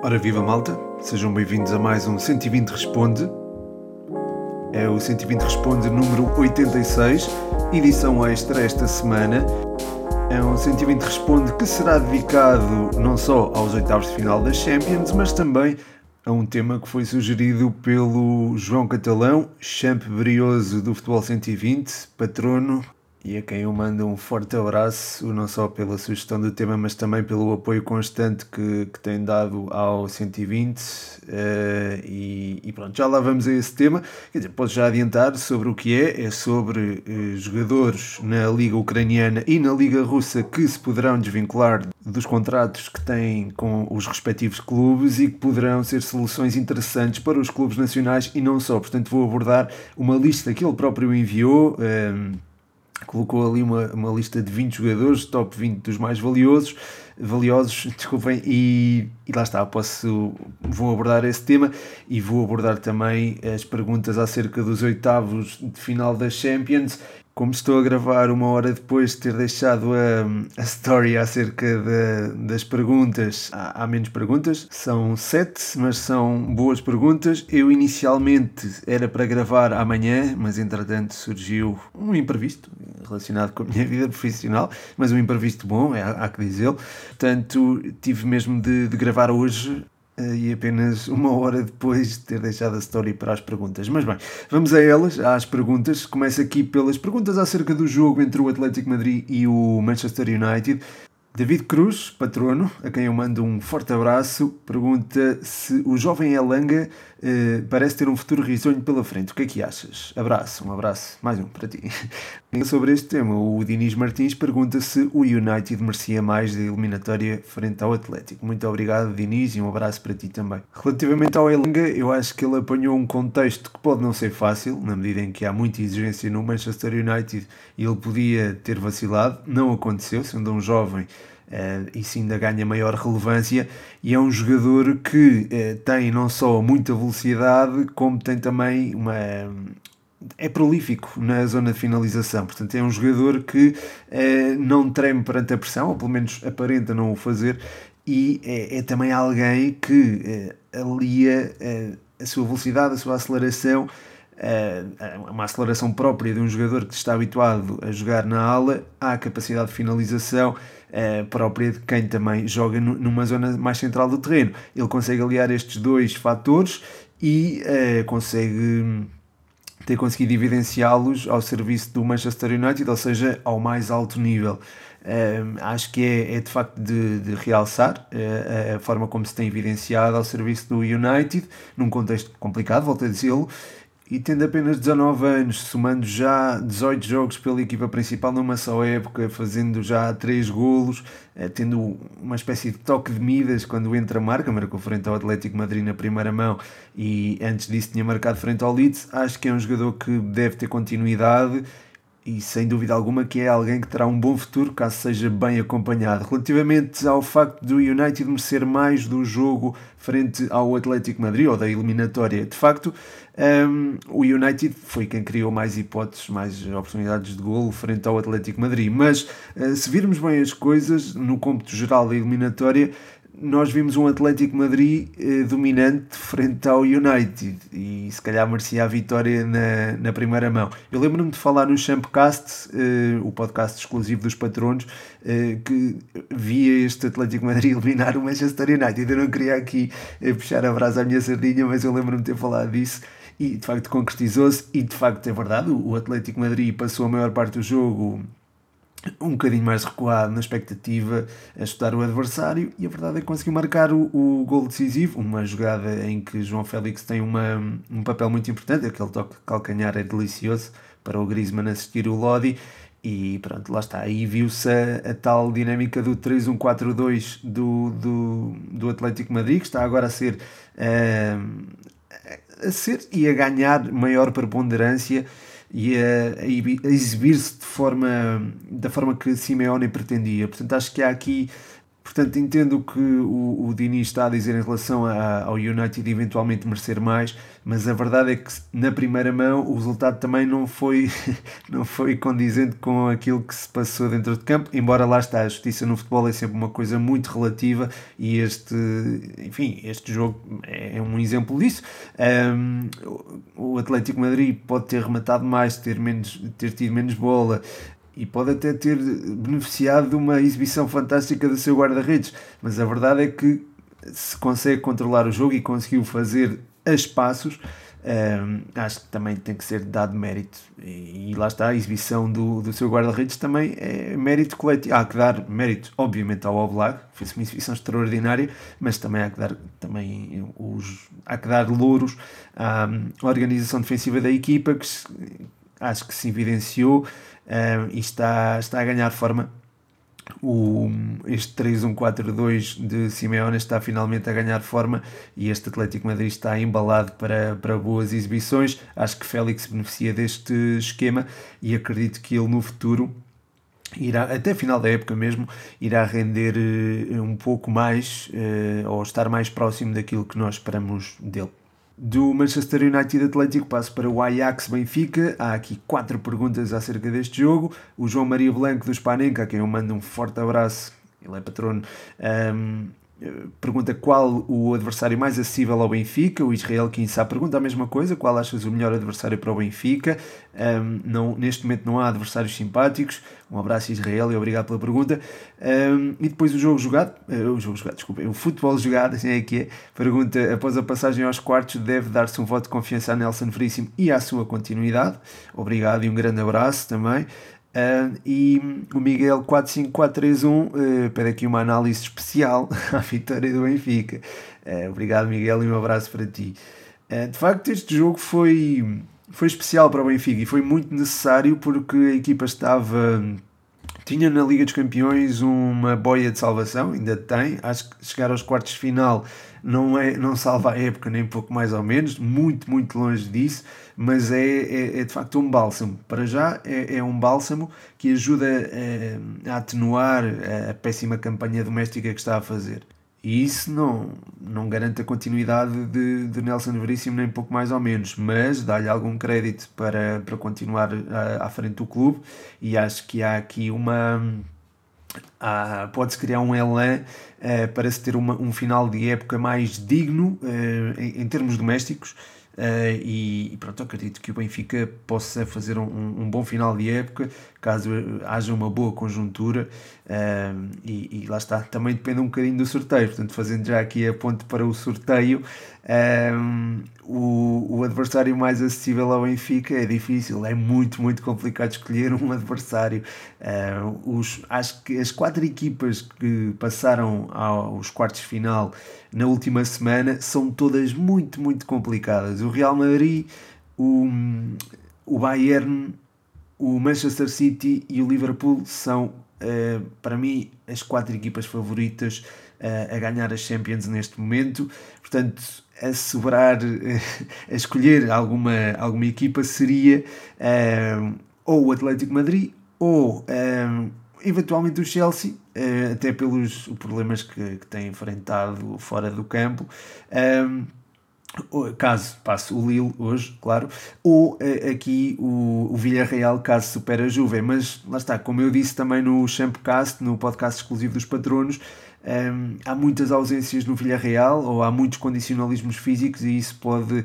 Ora viva malta, sejam bem-vindos a mais um 120 Responde. É o 120 Responde número 86, edição extra esta semana. É um 120 Responde que será dedicado não só aos oitavos de final das Champions, mas também a um tema que foi sugerido pelo João Catalão, champ brioso do Futebol 120, patrono e a quem eu mando um forte abraço, não só pela sugestão do tema, mas também pelo apoio constante que, que tem dado ao 120. Uh, eh, e, e, pronto, já lá vamos a esse tema. Quer dizer, posso já adiantar sobre o que é: é sobre uh, jogadores na Liga Ucraniana e na Liga Russa que se poderão desvincular dos contratos que têm com os respectivos clubes e que poderão ser soluções interessantes para os clubes nacionais e não só. Portanto, vou abordar uma lista que ele próprio enviou. Uh, colocou ali uma, uma lista de 20 jogadores, top 20 dos mais valiosos, valiosos, desculpem, e, e lá está, posso, vou abordar esse tema e vou abordar também as perguntas acerca dos oitavos de final das Champions como estou a gravar uma hora depois de ter deixado a, a story acerca de, das perguntas, há, há, menos perguntas, são sete, mas são boas perguntas. Eu inicialmente era para gravar amanhã, mas entretanto surgiu um imprevisto relacionado com a minha vida profissional, mas um imprevisto bom, é, há que dizê-lo. Portanto, tive mesmo de, de gravar hoje e apenas uma hora depois de ter deixado a story para as perguntas. Mas bem, vamos a elas, às perguntas. Começo aqui pelas perguntas acerca do jogo entre o Atlético Madrid e o Manchester United. David Cruz, patrono, a quem eu mando um forte abraço, pergunta se o jovem Elanga eh, parece ter um futuro risonho pela frente. O que é que achas? Abraço, um abraço, mais um para ti. Sobre este tema, o Diniz Martins pergunta se o United merecia mais da eliminatória frente ao Atlético. Muito obrigado, Diniz, e um abraço para ti também. Relativamente ao Elanga, eu acho que ele apanhou um contexto que pode não ser fácil, na medida em que há muita exigência no Manchester United e ele podia ter vacilado. Não aconteceu, sendo um jovem Uh, isso ainda ganha maior relevância e é um jogador que uh, tem não só muita velocidade, como tem também uma. É prolífico na zona de finalização, portanto, é um jogador que uh, não treme perante a pressão, ou pelo menos aparenta não o fazer, e é, é também alguém que alia a sua velocidade, a sua aceleração uma aceleração própria de um jogador que está habituado a jogar na ala, à capacidade de finalização uh, própria de quem também joga numa zona mais central do terreno. Ele consegue aliar estes dois fatores e uh, consegue ter conseguido evidenciá-los ao serviço do Manchester United, ou seja, ao mais alto nível. Uh, acho que é, é de facto de, de realçar uh, a forma como se tem evidenciado ao serviço do United, num contexto complicado, volto a dizê-lo, e tendo apenas 19 anos, somando já 18 jogos pela equipa principal numa só época, fazendo já 3 golos, eh, tendo uma espécie de toque de Midas quando entra a marca, marcou frente ao Atlético Madrid na primeira mão e antes disso tinha marcado frente ao Leeds, acho que é um jogador que deve ter continuidade e sem dúvida alguma que é alguém que terá um bom futuro caso seja bem acompanhado. Relativamente ao facto do United merecer mais do jogo frente ao Atlético Madrid ou da eliminatória, de facto, um, o United foi quem criou mais hipóteses, mais oportunidades de golo frente ao Atlético Madrid. Mas uh, se virmos bem as coisas no cômputo geral da eliminatória, nós vimos um Atlético Madrid eh, dominante frente ao United e se calhar merecia a vitória na, na primeira mão. Eu lembro-me de falar no Champcast, eh, o podcast exclusivo dos patronos, eh, que via este Atlético Madrid eliminar o Manchester United. Eu não queria aqui eh, puxar a brasa à minha sardinha, mas eu lembro-me de ter falado disso e de facto concretizou-se e de facto é verdade, o Atlético Madrid passou a maior parte do jogo um bocadinho mais recuado na expectativa a estudar o adversário e a verdade é que conseguiu marcar o, o gol decisivo, uma jogada em que João Félix tem uma, um papel muito importante, aquele toque de calcanhar é delicioso para o Griezmann assistir o Lodi e pronto, lá está, aí viu-se a, a, tal dinâmica do 3-1-4-2 do, do, do Atlético Madrid, que está agora a ser uh, a ser e a ganhar maior preponderância e a, a exibir-se de forma, da forma que Simeone pretendia. Portanto, acho que há aqui Portanto, entendo que o, o Dini está a dizer em relação a, ao United eventualmente merecer mais, mas a verdade é que na primeira mão o resultado também não foi, não foi condizente com aquilo que se passou dentro de campo, embora lá está, a justiça no futebol é sempre uma coisa muito relativa e este, enfim, este jogo é um exemplo disso. Um, o Atlético Madrid pode ter rematado mais, ter, menos, ter tido menos bola, e pode até ter beneficiado de uma exibição fantástica do seu guarda-redes, mas a verdade é que se consegue controlar o jogo e conseguiu fazer a espaços, um, acho que também tem que ser dado mérito. E, e lá está, a exibição do, do seu guarda-redes também é mérito coletivo. Há que dar mérito, obviamente, ao Oblak, fez uma exibição extraordinária, mas também há que dar, também, os, há que dar louros à organização defensiva da equipa, que acho que se evidenciou uh, e está, está a ganhar forma. O, este 3-1-4-2 de Simeone está finalmente a ganhar forma e este Atlético Madrid está embalado para, para boas exibições. Acho que Félix beneficia deste esquema e acredito que ele no futuro irá, até final da época mesmo, irá render uh, um pouco mais uh, ou estar mais próximo daquilo que nós esperamos dele. Do Manchester United Atlético passo para o Ajax Benfica. Há aqui quatro perguntas acerca deste jogo. O João Maria Blanco do Spanenka, a quem eu mando um forte abraço, ele é patrono, um, pergunta qual o adversário mais acessível ao Benfica. O Israel Kinsá pergunta a mesma coisa: qual achas o melhor adversário para o Benfica? Um, não, neste momento não há adversários simpáticos. Um abraço, Israel, e obrigado pela pergunta. Um, e depois o jogo jogado, uh, o jogo jogado, desculpa, o futebol jogado, assim é que é. Pergunta: após a passagem aos quartos, deve dar-se um voto de confiança a Nelson Veríssimo e à sua continuidade. Obrigado e um grande abraço também. Uh, e o Miguel 45431 uh, pede aqui uma análise especial à vitória do Benfica. Uh, obrigado, Miguel, e um abraço para ti. Uh, de facto, este jogo foi, foi especial para o Benfica e foi muito necessário porque a equipa estava. Tinha na Liga dos Campeões uma boia de salvação, ainda tem. Acho que chegar aos quartos de final não, é, não salva a época, nem pouco mais ou menos, muito, muito longe disso, mas é, é, é de facto um bálsamo. Para já é, é um bálsamo que ajuda a, eh, a atenuar a péssima campanha doméstica que está a fazer. E isso não, não garante a continuidade de, de Nelson Veríssimo, nem pouco mais ou menos, mas dá-lhe algum crédito para, para continuar à, à frente do clube e acho que há aqui uma pode-se criar um elan uh, para se ter uma, um final de época mais digno uh, em, em, termos domésticos. E, e, pronto, acredito que o Benfica possa fazer um, um, bom final de época caso haja uma boa conjuntura uh, e, e, lá está, também depende um bocadinho do sorteio, portanto fazendo já aqui a ponte para o sorteio um, o, o adversário mais acessível ao Benfica é difícil, é muito, muito complicado escolher um adversário. Uh, os, acho que as quatro equipas que passaram aos quartos de final na última semana são todas muito, muito complicadas. O Real Madrid, o, o Bayern, o Manchester City e o Liverpool são, uh, para mim, as quatro equipas favoritas uh, a ganhar as Champions neste momento. Portanto, a sobrar, a escolher alguma, alguma equipa seria ou o Atlético Madrid ou eventualmente o Chelsea, uh, até pelos problemas que, que tem enfrentado fora do campo. Caso passe o Lille hoje, claro, ou uh, aqui o, o Villarreal caso supere a Juve, mas lá está, como eu disse também no Champcast, no podcast exclusivo dos patronos, um, há muitas ausências no Villarreal ou há muitos condicionalismos físicos e isso pode uh,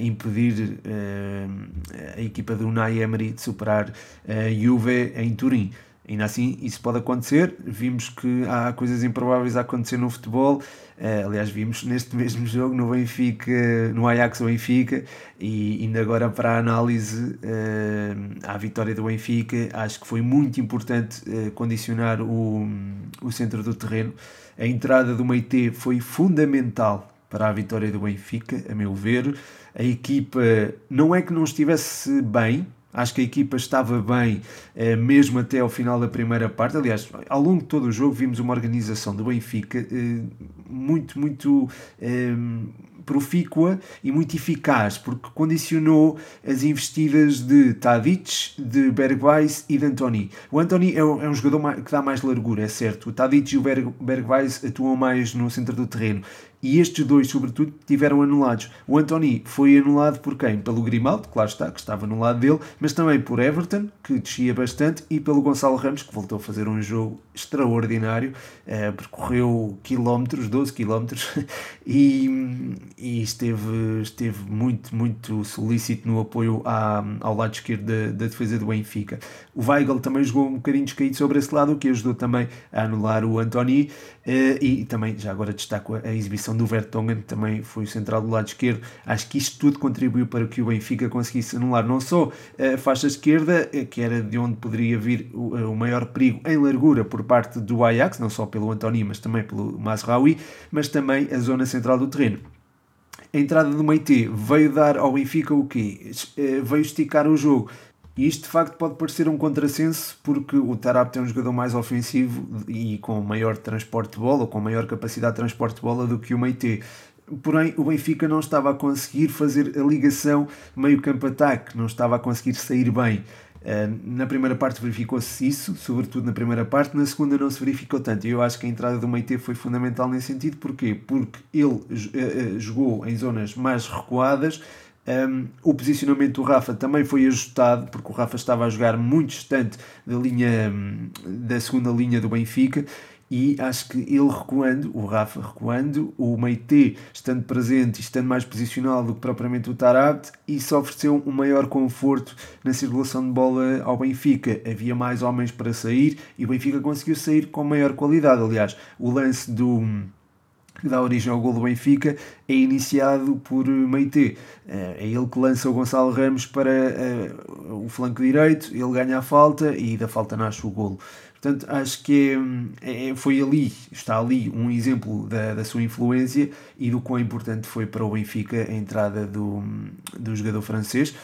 impedir uh, a equipa do Unai Emery de superar a Juve em Turim. Ainda assim, isso pode acontecer. Vimos que há coisas improváveis a acontecer no futebol. Uh, aliás, vimos neste mesmo jogo no Benfica, no Ajax Benfica, e ainda agora para a análise uh, à vitória do Benfica, acho que foi muito importante uh, condicionar o, o centro do terreno. A entrada do Meite foi fundamental para a vitória do Benfica, a meu ver. A equipa não é que não estivesse bem, Acho que a equipa estava bem, eh, mesmo até ao final da primeira parte. Aliás, ao longo de todo o jogo, vimos uma organização do Benfica eh, muito, muito eh, profícua e muito eficaz, porque condicionou as investidas de Tadic, de Bergwijn e de Antoni. O Antoni é um, é um jogador que dá mais largura, é certo. O Tadic e o Bergwijn atuam mais no centro do terreno e estes dois, sobretudo, tiveram anulados. O Antoni foi anulado por quem? Pelo Grimaldo, claro está, que estava no lado dele, mas também por Everton, que descia bastante, e pelo Gonçalo Ramos, que voltou a fazer um jogo extraordinário, uh, percorreu quilómetros, 12 quilómetros, e, e, esteve, esteve muito, muito solícito no apoio à, ao lado esquerdo da, da defesa do Benfica. O Weigl também jogou um bocadinho descaído sobre esse lado, o que ajudou também a anular o Antoni, uh, e também, já agora destaco a exibição do Vertonghen, também foi o central do lado esquerdo. Acho que isto tudo contribuiu para que o Benfica conseguisse anular não só a faixa esquerda, eh, que era de onde poderia vir o, eh, o maior perigo em largura por parte do Ajax, não só pelo Antoni, mas também pelo Mazraoui, mas também a zona central do terreno. A entrada do Meite veio dar ao Benfica o quê? Eh, veio esticar o jogo e isto de facto pode parecer um contrassenso porque o Tarap tem um jogador mais ofensivo e com maior transporte de bola, ou com maior capacidade de transporte de bola do que o Meite. Porém, o Benfica não estava a conseguir fazer a ligação meio-campo-ataque, não estava a conseguir sair bem. Eh, na primeira parte verificou-se isso, sobretudo na primeira parte, na segunda não se verificou tanto. E eu acho que a entrada do Meite foi fundamental nesse sentido. Porquê? Porque ele eh, eh, jogou em zonas mais recuadas, um, o posicionamento do Rafa também foi ajustado, porque o Rafa estava a jogar muito distante da linha da segunda linha do Benfica e acho que ele recuando, o Rafa recuando, o Meite estando presente e estando mais posicionado do que propriamente o Tarabt, isso ofereceu um maior conforto na circulação de bola ao Benfica. Havia mais homens para sair e o Benfica conseguiu sair com maior qualidade. Aliás, o lance do que dá origem ao gol do Benfica, é iniciado por Meite. Eh, é ele que lança o Gonçalo Ramos para eh, o flanco direito, ele ganha a falta e da falta nasce o golo. Portanto, acho que é, é, foi ali, está ali um exemplo da, da sua influência e do quão importante foi para o Benfica a entrada do, do jogador francês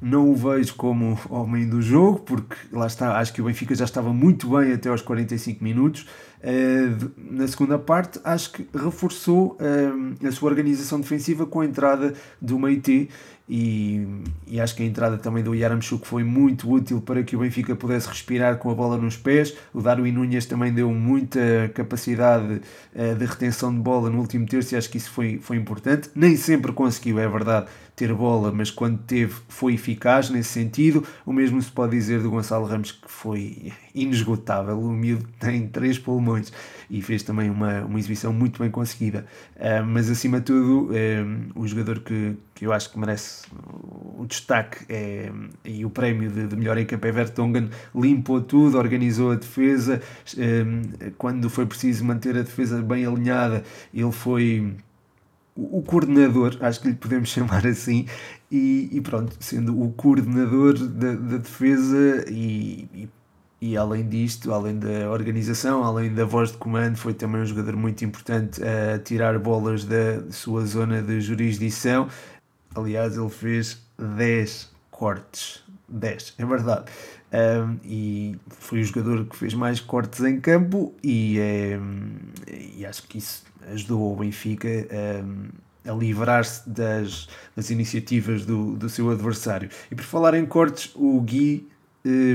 não o vejo como homem do jogo, porque lá está, acho que o Benfica já estava muito bem até aos 45 minutos. Uh, na segunda parte, acho que reforçou uh, a sua organização defensiva com a entrada do Meite e, e, acho que a entrada também do Yaramchuk foi muito útil para que o Benfica pudesse respirar com a bola nos pés. O Darwin Nunes também deu muita capacidade uh, de retenção de bola no último terço e acho que isso foi, foi importante. Nem sempre conseguiu, é verdade, ter bola, mas quando teve foi eficaz nesse sentido. O mesmo se pode dizer do Gonçalo Ramos, que foi inesgotável. O miúdo tem três pulmões e fez também uma, uma exibição muito bem conseguida. Uh, mas acima de tudo, uh, o jogador que, que eu acho que merece o destaque é, e o prémio de, de melhor em campo é Vertonghen, limpou tudo, organizou a defesa. Uh, quando foi preciso manter a defesa bem alinhada, ele foi o, coordenador, acho que lhe podemos chamar assim, e, e pronto, sendo o coordenador da, da defesa e, e, e, além disto, além da organização, além da voz de comando, foi também um jogador muito importante a tirar bolas da sua zona de jurisdição. Aliás, ele fez 10 cortes. 10, é verdade. Um, e foi o jogador que fez mais cortes em campo e, é, e acho que isso ajudou o Benfica a, a livrar-se das, das iniciativas do, do seu adversário. E por falar em cortes, o Gui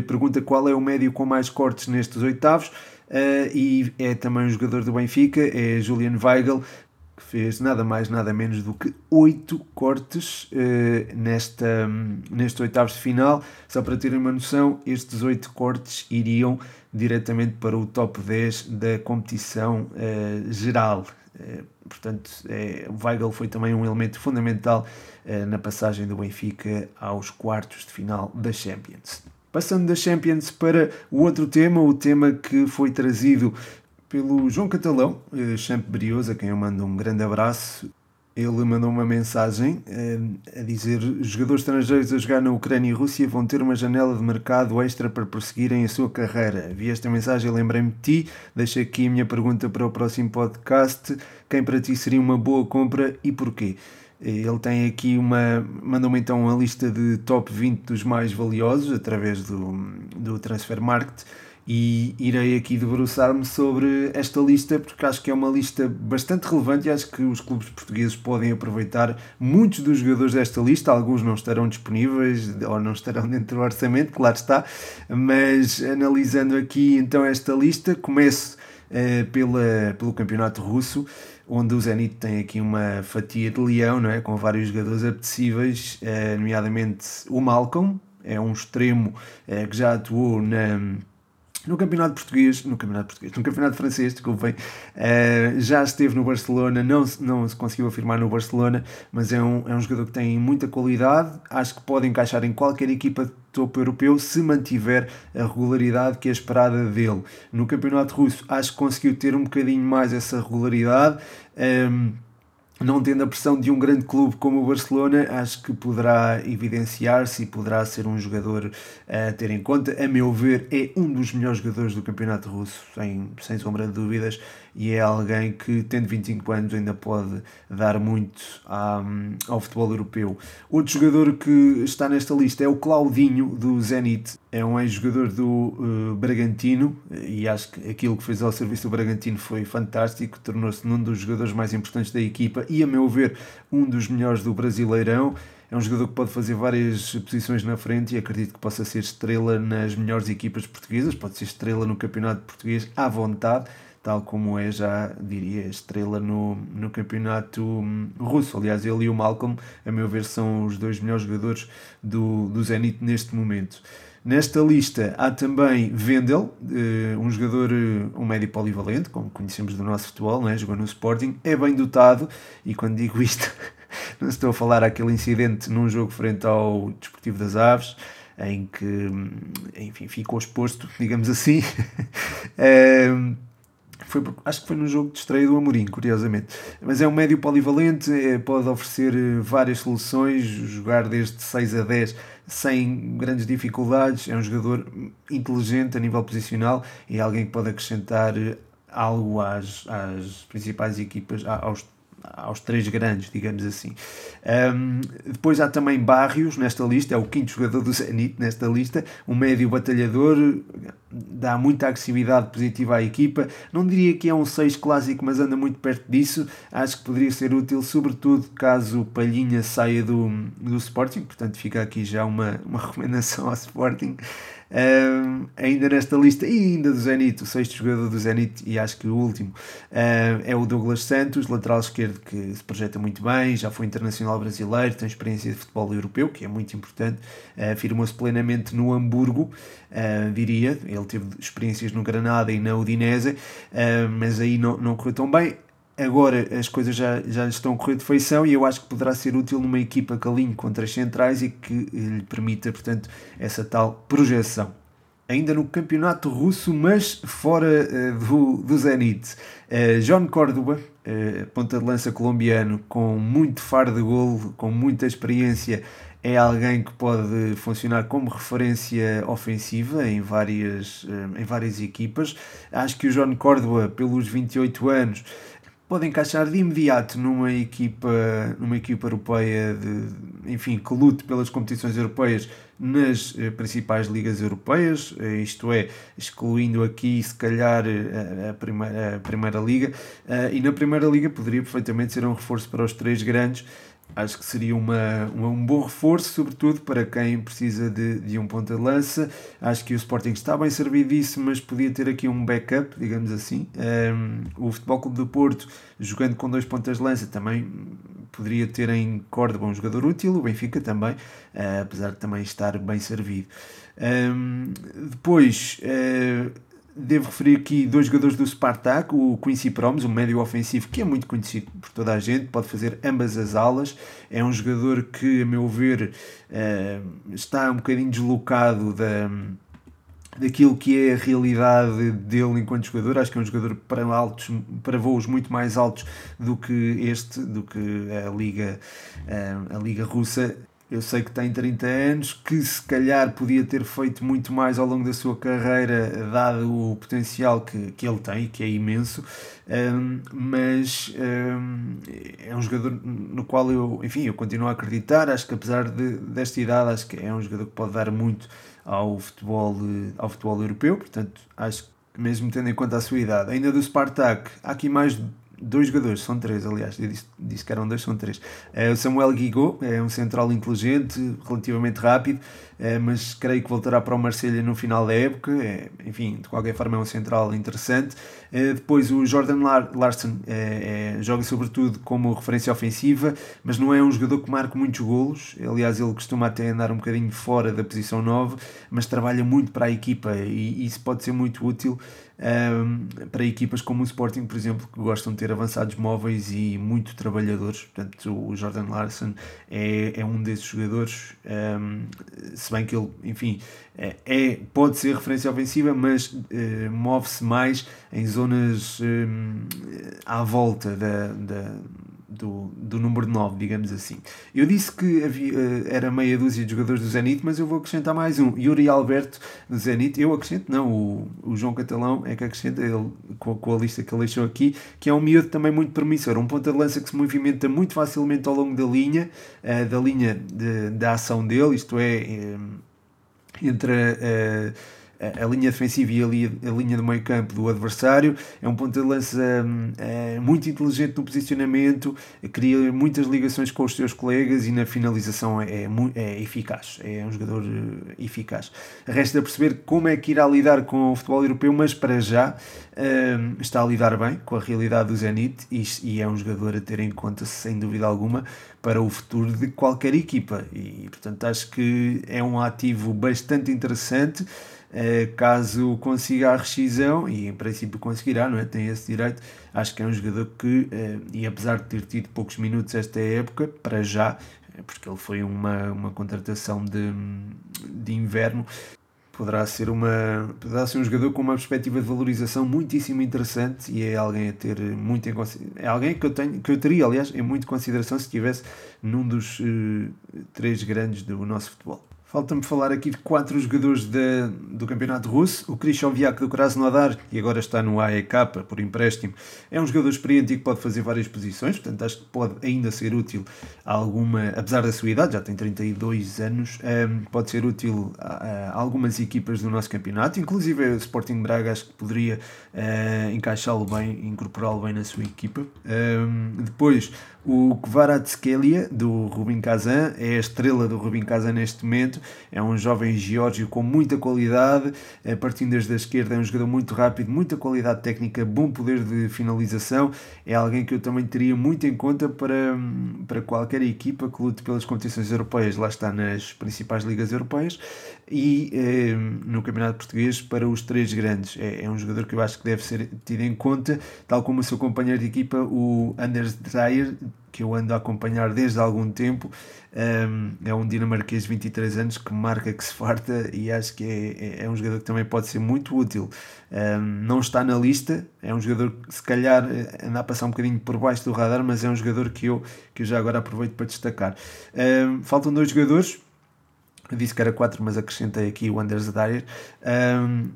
pergunta qual é o médio com mais cortes nestes oitavos. Uh, e é também um jogador do Benfica, é Julian Weigl, que fez nada mais, nada menos do que 8 cortes uh, nesta, um, neste oitavos de final. Só para terem uma noção, estes 8 cortes iriam diretamente para o top 10 da competição uh, geral. Eh, portanto, é, o Weigl foi também um elemento fundamental eh, na passagem do Benfica aos quartos de final da Champions. Passando da Champions para o outro tema, o tema que foi trazido pelo João Catalão, eh, Champ Briosa, a quem eu mando um grande abraço, ele mandou uma mensagem uh, a dizer: jogadores estrangeiros a jogar na Ucrânia e Rússia vão ter uma janela de mercado extra para prosseguirem a sua carreira. Vi esta mensagem, lembrei-me de ti. Deixo aqui a minha pergunta para o próximo podcast: quem para ti seria uma boa compra e porquê? Ele tem aqui uma. mandou-me então uma lista de top 20 dos mais valiosos através do, do Transfer Market e irei aqui debruçar-me sobre esta lista porque acho que é uma lista bastante relevante e acho que os clubes portugueses podem aproveitar muitos dos jogadores desta lista, alguns não estarão disponíveis ou não estarão dentro do orçamento, claro está, mas analisando aqui então esta lista, começo uh, pela, pelo campeonato russo, onde o Zenit tem aqui uma fatia de leão, não é? com vários jogadores apetecíveis, uh, nomeadamente o Malcolm, é um extremo uh, que já atuou na no campeonato português, no campeonato português, no campeonato francês, desculpem, uh, já esteve no Barcelona, não, não se conseguiu afirmar no Barcelona, mas é um, é um jogador que tem muita qualidade, acho que pode encaixar em qualquer equipa de topo europeu se mantiver a regularidade que é esperada dele. No campeonato russo, acho que conseguiu ter um bocadinho mais essa regularidade. Ehm, não tendo a pressão de um grande clube como o Barcelona, acho que poderá evidenciar-se e poderá ser um jogador a ter em conta. A meu ver, é um dos melhores jogadores do campeonato russo, sem, sem sombra de dúvidas e é alguém que, tendo 25 anos, ainda pode dar muito ao futebol europeu. Outro jogador que está nesta lista é o Claudinho, do Zenit. É um ex-jogador do uh, Bragantino e acho que aquilo que fez ao serviço do Bragantino foi fantástico. Tornou-se um dos jogadores mais importantes da equipa e, a meu ver, um dos melhores do Brasileirão. É um jogador que pode fazer várias posições na frente e acredito que possa ser estrela nas melhores equipas portuguesas, pode ser estrela no campeonato português à vontade tal como é já, diria, estrela no, no campeonato hum, russo. Aliás, ele e o Malcolm, a meu ver, são os dois melhores jogadores do, do Zenit neste momento. Nesta lista há também Vendel, eh, um jogador, eh, um médio polivalente, como conhecemos do nosso futebol, né? jogou no Sporting, é bem dotado, e quando digo isto, não estou a falar aquele incidente num jogo frente ao Desportivo das Aves, em que, hum, enfim, ficou exposto, digamos assim. Foi, acho que foi no jogo de estreia do Amorim, curiosamente. Mas é um médio polivalente, é, pode oferecer eh, várias soluções, jogar desde 6 a 10 sem grandes dificuldades. É um jogador inteligente a nível posicional e é alguém que pode acrescentar eh, algo às, às principais equipas, aos aos três grandes, digamos assim. Um, depois há também Barrios nesta lista, é o quinto jogador do Zenit nesta lista, um médio batalhador, dá muita agressividade positiva à equipa. Não diria que é um 6 clássico, mas anda muito perto disso. Acho que poderia ser útil, sobretudo caso Palhinha saia do, do Sporting, portanto fica aqui já uma, uma recomendação ao Sporting. Um, ainda nesta lista, e ainda do Zenit, o sexto jogador do Zenit, e acho que o último, um, é o Douglas Santos, lateral esquerdo que se projeta muito bem, já foi internacional brasileiro, tem experiência de futebol europeu, que é muito importante, uh, firmou-se plenamente no Hamburgo, uh, diria, ele teve experiências no Granada e na Udinese, uh, mas aí não, não correu tão bem agora as coisas já, já estão a correr de feição e eu acho que poderá ser útil numa equipa que alinhe contra as centrais e que lhe permita, portanto, essa tal projeção. Ainda no campeonato russo, mas fora uh, do, do Zenit. Uh, John Córdoba, uh, ponta de lança colombiano, com muito faro de golo, com muita experiência, é alguém que pode funcionar como referência ofensiva em várias, em várias equipas. Acho que o John Córdoba, pelos 28 anos, pode encaixar de imediato numa equipa, numa equipa europeia de, enfim, que lute pelas competições europeias nas eh, principais ligas europeias, eh, isto é, excluindo aqui se calhar eh, a, primeira, a primeira liga, e na primeira liga poderia perfeitamente ser um reforço para os três grandes Acho que seria uma, uma, um bom reforço, sobretudo para quem precisa de, de um ponta de lança. Acho que o Sporting está bem servido disso, mas podia ter aqui um backup, digamos assim. Um, o Futebol Clube do Porto, jogando com dois pontas de lança, também poderia ter em Córdoba um jogador útil. O Benfica também, uh, apesar de também estar bem servido. Um, depois. Uh, Devo referir aqui dois jogadores do Spartak, o Quincy Promes, um médio ofensivo que é muito conhecido por toda a gente, pode fazer ambas as alas. É um jogador que, a meu ver, eh, está um bocadinho deslocado da, daquilo que é a realidade dele enquanto jogador. Acho que é um jogador para altos, para voos muito mais altos do que este, do que a liga, eh, a liga russa eu sei que tem 30 anos, que se calhar podia ter feito muito mais ao longo da sua carreira, dado o potencial que, que ele tem, que é imenso, um, mas um, é um jogador no qual eu, enfim, eu continuo a acreditar, acho que apesar de, desta idade, acho que é um jogador que pode dar muito ao futebol, ao futebol europeu, portanto, acho que mesmo tendo em conta a sua idade, ainda do Spartak, há aqui mais dois jogadores, são três, aliás, eu disse, disse que eram dois, são três. É o Samuel Guigo, é um central inteligente, relativamente rápido, mas creio que voltará para o Marselha no final da época. É, enfim, de qualquer forma, é um central interessante. É, depois, o Jordan Larson joga sobretudo como referência ofensiva, mas não é um jogador que marca muitos golos. Aliás, ele costuma até andar um bocadinho fora da posição 9, mas trabalha muito para a equipa e isso pode ser muito útil um, para equipas como o Sporting, por exemplo, que gostam de ter avançados móveis e muito trabalhadores. Portanto, o Jordan Larson é, é um desses jogadores, um, se bem que ele, enfim, é, é pode ser referência ofensiva, mas uh, move-se mais em zonas um, à volta da, da do, do número 9, digamos assim. Eu disse que havia, eh, era meia dúzia de jogadores do Zenit, mas eu vou acrescentar mais um. Yuri Alberto do Zenit, eu acrescento, não, o, o João Catalão é que acrescenta ele, com, com, a lista que ele deixou aqui, que é um miúdo também muito promissor, um ponta de lança que se movimenta muito facilmente ao longo da linha, uh, da linha de, da ação dele, isto é, um, entre. Uh, a, linha defensiva e a, linha, a linha do meio campo do adversário. É um ponto de lança é, muito inteligente no posicionamento, cria muitas ligações com os seus colegas e na finalização é, é, é eficaz. É um jogador eh, eficaz. Resta perceber como é que irá lidar com o futebol europeu, mas para já está a lidar bem com a realidade do Zenit e, e é um jogador a ter em conta, sem dúvida alguma, para o futuro de qualquer equipa. E portanto acho que é um ativo bastante interessante. Eh, caso consiga a rescisão, e em princípio conseguirá, não é? tem esse direito, acho que é um jogador que, eh, e apesar de ter tido poucos minutos esta época, para já, eh, porque ele foi uma, uma contratação de, de inverno, poderá ser, uma, poderá ser um jogador com uma perspectiva de valorização muitíssimo interessante e é alguém a ter muito em é alguém que eu tenho que eu teria aliás em muito consideração se estivesse num dos uh, três grandes do nosso futebol. Falta-me falar aqui de quatro jogadores de, do campeonato russo. O Viak do Krasnodar, que agora está no AEK por empréstimo, é um jogador experiente e que pode fazer várias posições, portanto acho que pode ainda ser útil a alguma, apesar da sua idade, já tem 32 anos, ehm, pode ser útil a, algumas equipas do nosso campeonato, inclusive o Sporting Braga acho que poderia uh, encaixá-lo bem, incorporá-lo bem na sua equipa. Ehm, depois o Kvaratskhelia, do Rubin Kazan, é a estrela do Rubin Kazan neste momento. É um jovem geórgio com muita qualidade, eh, partindo desde a esquerda, é um jogador muito rápido, muita qualidade técnica, bom poder de finalização. É alguém que eu também teria muito em conta para, para qualquer equipa que lute pelas competições europeias. Lá está nas principais ligas europeias e eh, no Campeonato Português para os três grandes. É, é, um jogador que eu acho que deve ser tido em conta, tal como o seu companheiro de equipa, o Anders Dreyer, que eu ando a acompanhar desde algum tempo. Um, é um dinamarquês de 23 anos que marca que se farta e acho que é, é, é um jogador que também pode ser muito útil. Um, não está na lista, é um jogador que se calhar eh, anda a passar um bocadinho por baixo do radar, mas é um jogador que eu, que eu já agora aproveito para destacar. Um, faltam dois jogadores eu disse que era 4, mas acrescentei aqui o Anders Dyer. Um,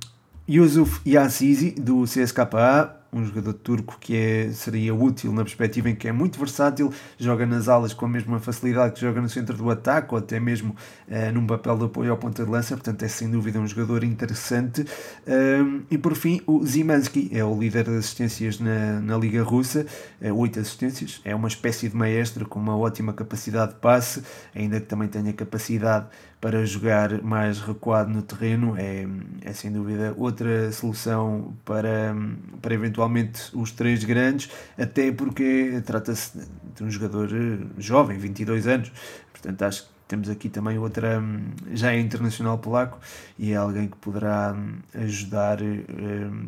Yusuf Yazizi, do CSKA, um jogador turco que é, seria útil na perspectiva em que é muito versátil, joga nas alas com a mesma facilidade que joga no centro do ataque ou até mesmo uh, num papel de apoio ao ponta de lança, portanto é sem dúvida um jogador interessante. Um, e por fim, o Zimansky é o líder das assistências na, na Liga Russa, é, oito assistências, é uma espécie de maestro com uma ótima capacidade de passe, ainda que também tenha capacidade para jogar mais recuado no terreno, é, é sem dúvida outra solução para, para eventualmente os três grandes, até porque trata-se de um jogador eh, jovem, 22 anos, portanto acho que temos aqui também outra, já é internacional polaco e é alguém que poderá ajudar eh,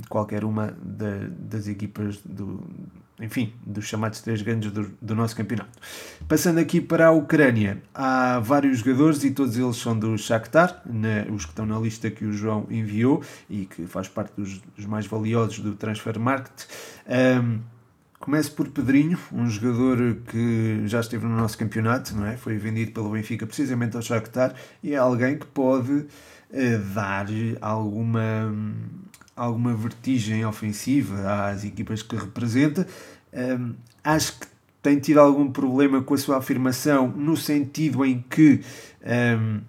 qualquer uma das equipas do, enfim, dos chamados três grandes do, do, nosso campeonato. Passando aqui para a Ucrânia, há vários jogadores e todos eles são do Shakhtar, né, os que estão na lista que o João enviou e que faz parte dos, dos mais valiosos do Transfer Market. Um, Começo por Pedrinho, um jogador que já esteve no nosso campeonato, não é? Foi vendido pelo Benfica precisamente ao Shakhtar e é alguém que pode eh, dar alguma, alguma vertigem ofensiva às equipas que representa. Um, acho que tem tido algum problema com a sua afirmação, no sentido em que. Um,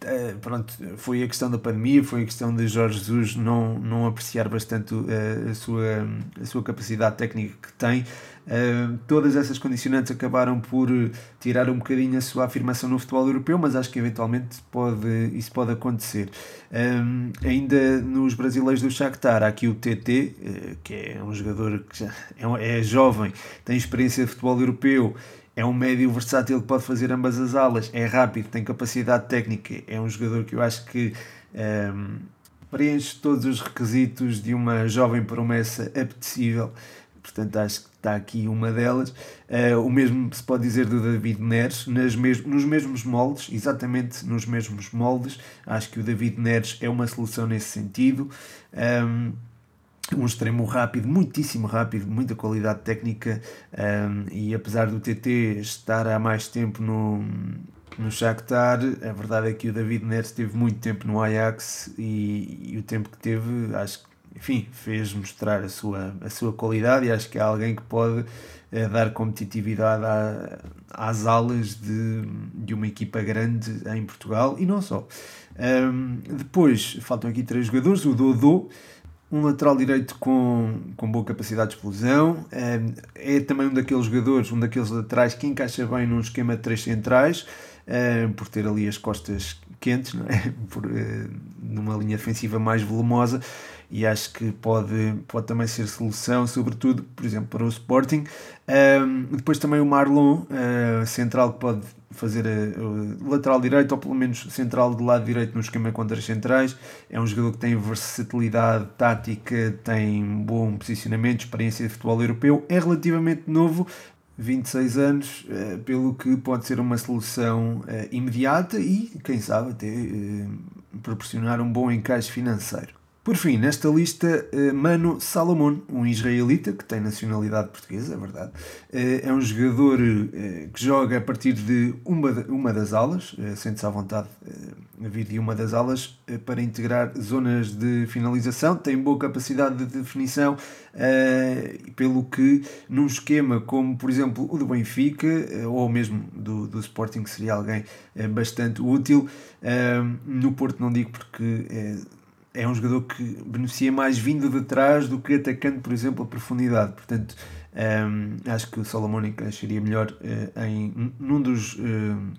eh, pronto, foi a questão da pandemia, foi a questão de Jorge Jesus não, não apreciar bastante uh, a, sua, a sua capacidade técnica que tem. Uh, todas essas condicionantes acabaram por tirar um bocadinho a sua afirmação no futebol europeu, mas acho que eventualmente pode, isso pode acontecer. Um, ainda nos brasileiros do Shakhtar, há aqui o TT, uh, que é um jogador que já é, é jovem, tem experiência de futebol europeu é um médio versátil que pode fazer ambas as alas, é rápido, tem capacidade técnica, é um jogador que eu acho que um, ehm, preenche todos os requisitos de uma jovem promessa apetecível. Portanto, acho que está aqui uma delas. Uh, o mesmo se pode dizer do David Neres, nas mes nos mesmos moldes, exatamente nos mesmos moldes. Acho que o David Neres é uma solução nesse sentido. Um, ehm, um extremo rápido, muitíssimo rápido, muita qualidade técnica um, e apesar do TT estar há mais tempo no, no Shakhtar, a verdade é que o David Neres teve muito tempo no Ajax e, e o tempo que teve, acho que, enfim, fez mostrar a sua, a sua qualidade e acho que é alguém que pode uh, dar competitividade à, às alas de, de uma equipa grande em Portugal e não só. Um, depois, faltam aqui três jogadores, o Dodô, um lateral direito com, com boa capacidade de explosão, é, é também um daqueles jogadores, um daqueles laterais que encaixa bem num esquema de três centrais, é, por ter ali as costas quentes, é? por, é, numa linha defensiva mais volumosa, e acho que pode, pode também ser solução, sobretudo, por exemplo, para o Sporting. Um, depois também o Marlon, uh, central que pode fazer uh, lateral direito, ou pelo menos central do lado direito no esquema contra as centrais. É um jogador que tem versatilidade tática, tem bom posicionamento, experiência de futebol europeu, é relativamente novo, 26 anos, uh, pelo que pode ser uma solução imediata e, quem sabe, até proporcionar um bom encaixe financeiro. Por fim, nesta lista, eh, Mano Salomon, um israelita que tem nacionalidade portuguesa, é verdade, eh, é um jogador eh, que joga a partir de uma, uma das alas, sente-se à vontade a vir de uma das alas para integrar zonas de finalização, tem boa capacidade de definição, pelo que num esquema como, por exemplo, o do Benfica, ou mesmo do, do Sporting, seria alguém bastante útil, no Porto não digo porque é um jogador que beneficia mais vindo de trás do que atacando, por exemplo, a profundidade. Portanto, um, ehm, acho que o Salomão encaixaria melhor uh, em num dos uh,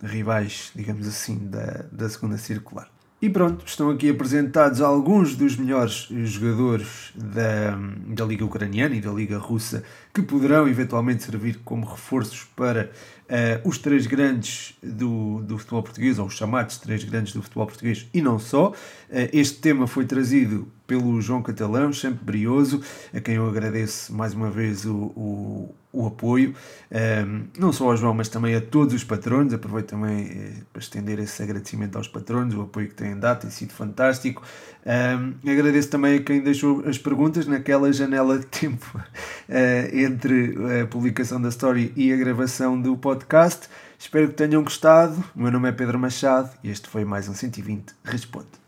rivais, digamos assim, da, da segunda circular. E pronto, estão aqui apresentados alguns dos melhores jogadores da, da Liga Ucraniana e da Liga Russa que poderão eventualmente servir como reforços para uh, os três grandes do, do futebol português, ou os chamados três grandes do futebol português, e não só. Uh, este tema foi trazido pelo João Catalão, sempre brioso, a quem eu agradeço mais uma vez o, o, o apoio, um, ehm, não só ao João, mas também a todos os patronos. Aproveito também eh, para estender esse agradecimento aos patronos, o apoio que têm dado tem sido fantástico. Um, agradeço também a quem deixou as perguntas naquela janela de tempo uh, entre a publicação da story e a gravação do podcast. Espero que tenham gostado. O meu nome é Pedro Machado e este foi mais um 120 Responde.